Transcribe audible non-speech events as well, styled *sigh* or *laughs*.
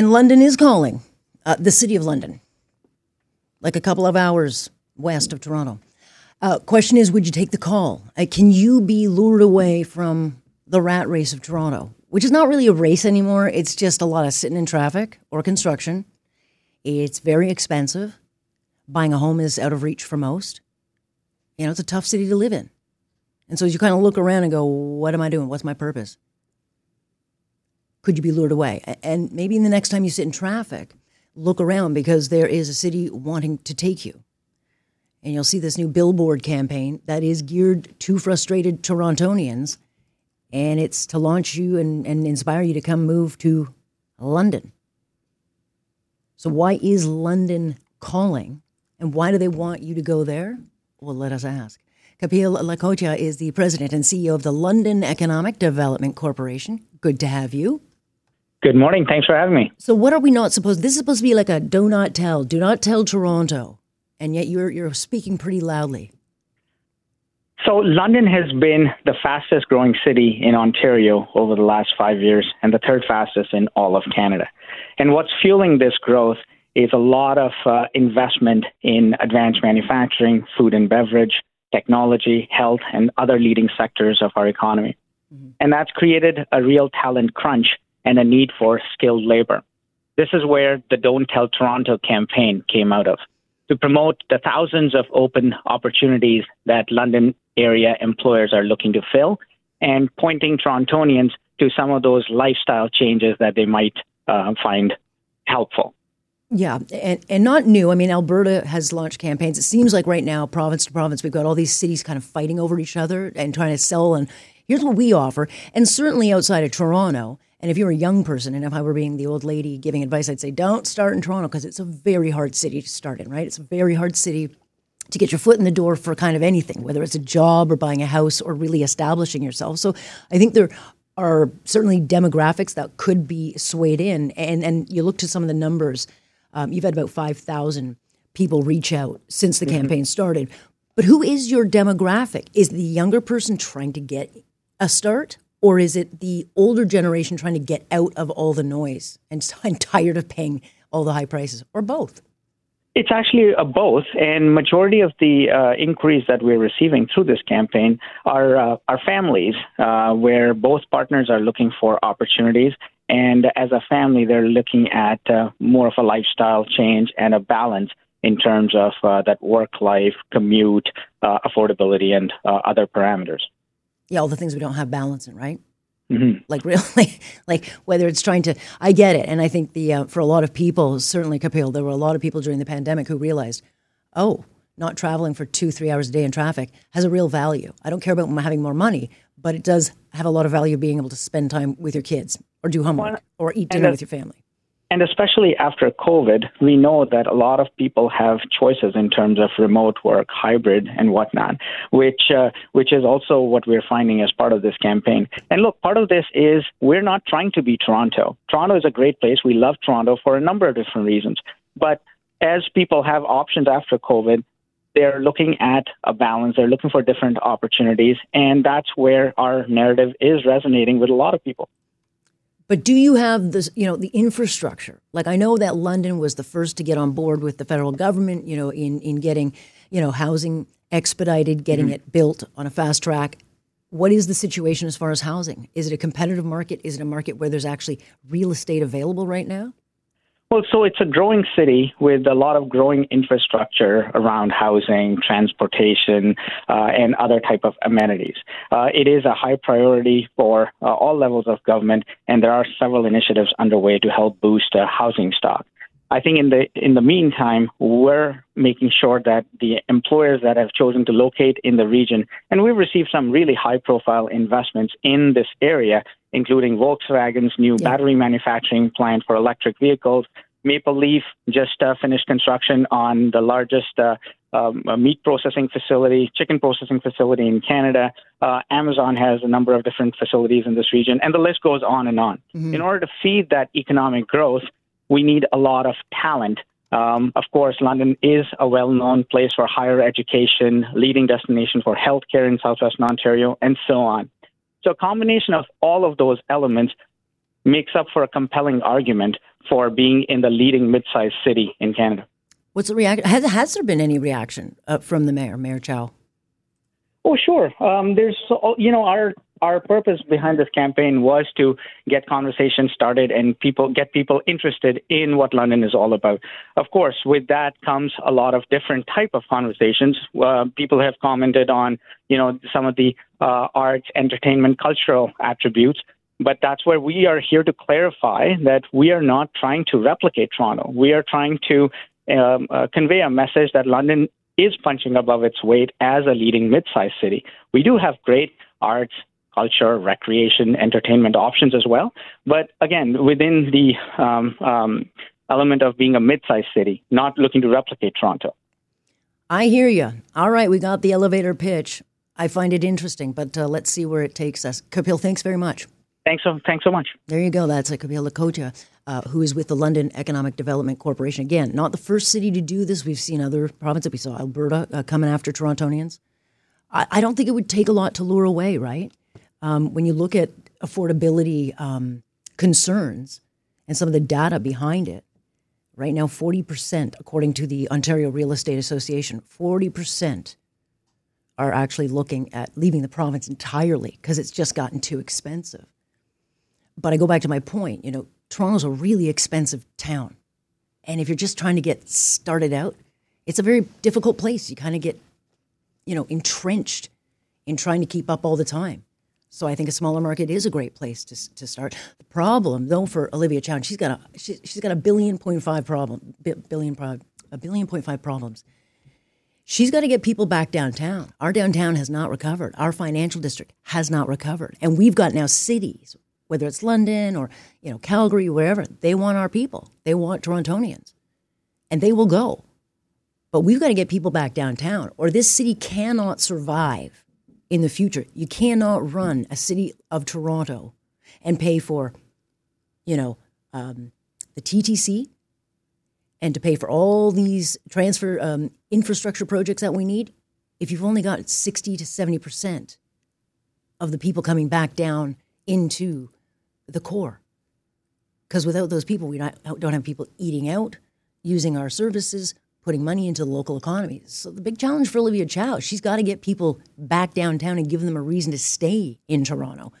And London is calling, uh, the city of London, like a couple of hours west of Toronto. Uh, question is, would you take the call? Uh, can you be lured away from the rat race of Toronto, which is not really a race anymore? It's just a lot of sitting in traffic or construction. It's very expensive. Buying a home is out of reach for most. You know, it's a tough city to live in. And so you kind of look around and go, what am I doing? What's my purpose? Could you be lured away? And maybe the next time you sit in traffic, look around because there is a city wanting to take you and you'll see this new billboard campaign that is geared to frustrated Torontonians, and it's to launch you and, and inspire you to come move to London. So, why is London calling, and why do they want you to go there? Well, let us ask. Kapil Lakhotia is the president and CEO of the London Economic Development Corporation. Good to have you. Good morning. Thanks for having me. So, what are we not supposed? This is supposed to be like a do not tell, do not tell Toronto and yet you're you're speaking pretty loudly. So London has been the fastest growing city in Ontario over the last 5 years and the third fastest in all of Canada. And what's fueling this growth is a lot of uh, investment in advanced manufacturing, food and beverage, technology, health, and other leading sectors of our economy. Mm-hmm. And that's created a real talent crunch and a need for skilled labor. This is where the Don't Tell Toronto campaign came out of to promote the thousands of open opportunities that London area employers are looking to fill and pointing Torontonians to some of those lifestyle changes that they might uh, find helpful. Yeah, and, and not new. I mean, Alberta has launched campaigns. It seems like right now, province to province, we've got all these cities kind of fighting over each other and trying to sell. And here's what we offer. And certainly outside of Toronto, and if you're a young person, and if I were being the old lady giving advice, I'd say don't start in Toronto because it's a very hard city to start in, right? It's a very hard city to get your foot in the door for kind of anything, whether it's a job or buying a house or really establishing yourself. So I think there are certainly demographics that could be swayed in. And, and you look to some of the numbers, um, you've had about 5,000 people reach out since the mm-hmm. campaign started. But who is your demographic? Is the younger person trying to get a start? Or is it the older generation trying to get out of all the noise and *laughs* tired of paying all the high prices, or both? It's actually a both, and majority of the uh, inquiries that we're receiving through this campaign are uh, are families uh, where both partners are looking for opportunities, and as a family, they're looking at uh, more of a lifestyle change and a balance in terms of uh, that work life, commute, uh, affordability, and other parameters yeah, all the things we don't have balance in, right? Mm-hmm. Like *laughs* really, like whether it's trying to, I get it, and I think the uh, for a lot of people, certainly Kapil, there were a lot of people during the pandemic who realized, oh, not traveling for two, three hours a day in traffic has a real value. I don't care about having more money, but it does have a lot of value being able to spend time with your kids or do homework well, or eat dinner with your family. And especially after COVID, we know that a lot of people have choices in terms of remote work, hybrid, and whatnot, which uh, which is also what we're finding as part of this campaign. And look, part of this is we're not trying to be Toronto. Toronto is a great place. We love Toronto for a number of different reasons. But as people have options after COVID, they're looking at a balance. They're looking for different opportunities, and that's where our narrative is resonating with a lot of people. But do you have this, you know, the infrastructure? Like I know that London was the first to get on board with the federal government, you know, in in getting, you know, housing expedited, getting mm-hmm. it built on a fast track. What is the situation as far as housing? Is it a competitive market? Is it a market where there's actually real estate available right now? Well, so it's a growing city with a lot of growing infrastructure around housing, transportation, uh, and other type of amenities. Uh, it is a high priority for uh, all levels of government, and there are several initiatives underway to help boost uh, housing stock. I think in the in the meantime, we're making sure that the employers that have chosen to locate in the region, and we've received some really high profile investments in this area, including Volkswagen's new yeah. battery manufacturing plant for electric vehicles. Maple Leaf just uh, finished construction on the largest uh, um, meat processing facility, chicken processing facility in Canada. Uh, Amazon has a number of different facilities in this region, and the list goes on and on. Mm-hmm. In order to feed that economic growth, we need a lot of talent. Um, of course, London is a well known place for higher education, leading destination for healthcare in southwestern Ontario, and so on. So, a combination of all of those elements makes up for a compelling argument for being in the leading mid-sized city in Canada. What's the reaction? Has, has there been any reaction uh, from the mayor, Mayor Chow? Oh, sure. Um, there's, you know, our our purpose behind this campaign was to get conversations started and people get people interested in what London is all about. Of course, with that comes a lot of different type of conversations. Uh, people have commented on, you know, some of the uh, arts, entertainment, cultural attributes. But that's where we are here to clarify that we are not trying to replicate Toronto. We are trying to um, uh, convey a message that London is punching above its weight as a leading mid-sized city. We do have great arts, culture, recreation, entertainment options as well. But again, within the um, um, element of being a mid-sized city, not looking to replicate Toronto. I hear you. All right, we got the elevator pitch. I find it interesting, but uh, let's see where it takes us. Kapil, thanks very much. Thanks so, thanks so much. There you go. That's Kapil Lakhotia, uh, who is with the London Economic Development Corporation. Again, not the first city to do this. We've seen other provinces. We saw Alberta uh, coming after Torontonians. I, I, don't think it would take a lot to lure away, right? Um, when you look at affordability um, concerns and some of the data behind it, right now, 40%, according to the Ontario Real Estate Association, 40% are actually looking at leaving the province entirely because it's just gotten too expensive. But I go back to my point, you know, Toronto's a really expensive town. And if you're just trying to get started out, it's a very difficult place. You kind of get, you know, entrenched in trying to keep up all the time. So I think a smaller market is a great place to, to start. The problem, though, for Olivia Chow, she's got a she, has got a billion point five problem, billion a billion point five problems. She's got to get people back downtown. Our downtown has not recovered. Our financial district has not recovered, and we've got now cities whether it's London or you know Calgary, wherever. They want our people. They want Torontonians, and they will go. But we've got to get people back downtown, or this city cannot survive in the future. You cannot run a city of Toronto and pay for, you know, um, the TTC and to pay for all these transfer um, infrastructure projects that we need if you've only got 60 to 70 percent of the people coming back down into the core. Because without those people, we don't have people eating out, using our services, putting money into the local economy. So the big challenge for Olivia Chow, is she's got to get people back downtown and give them a reason to stay in Toronto.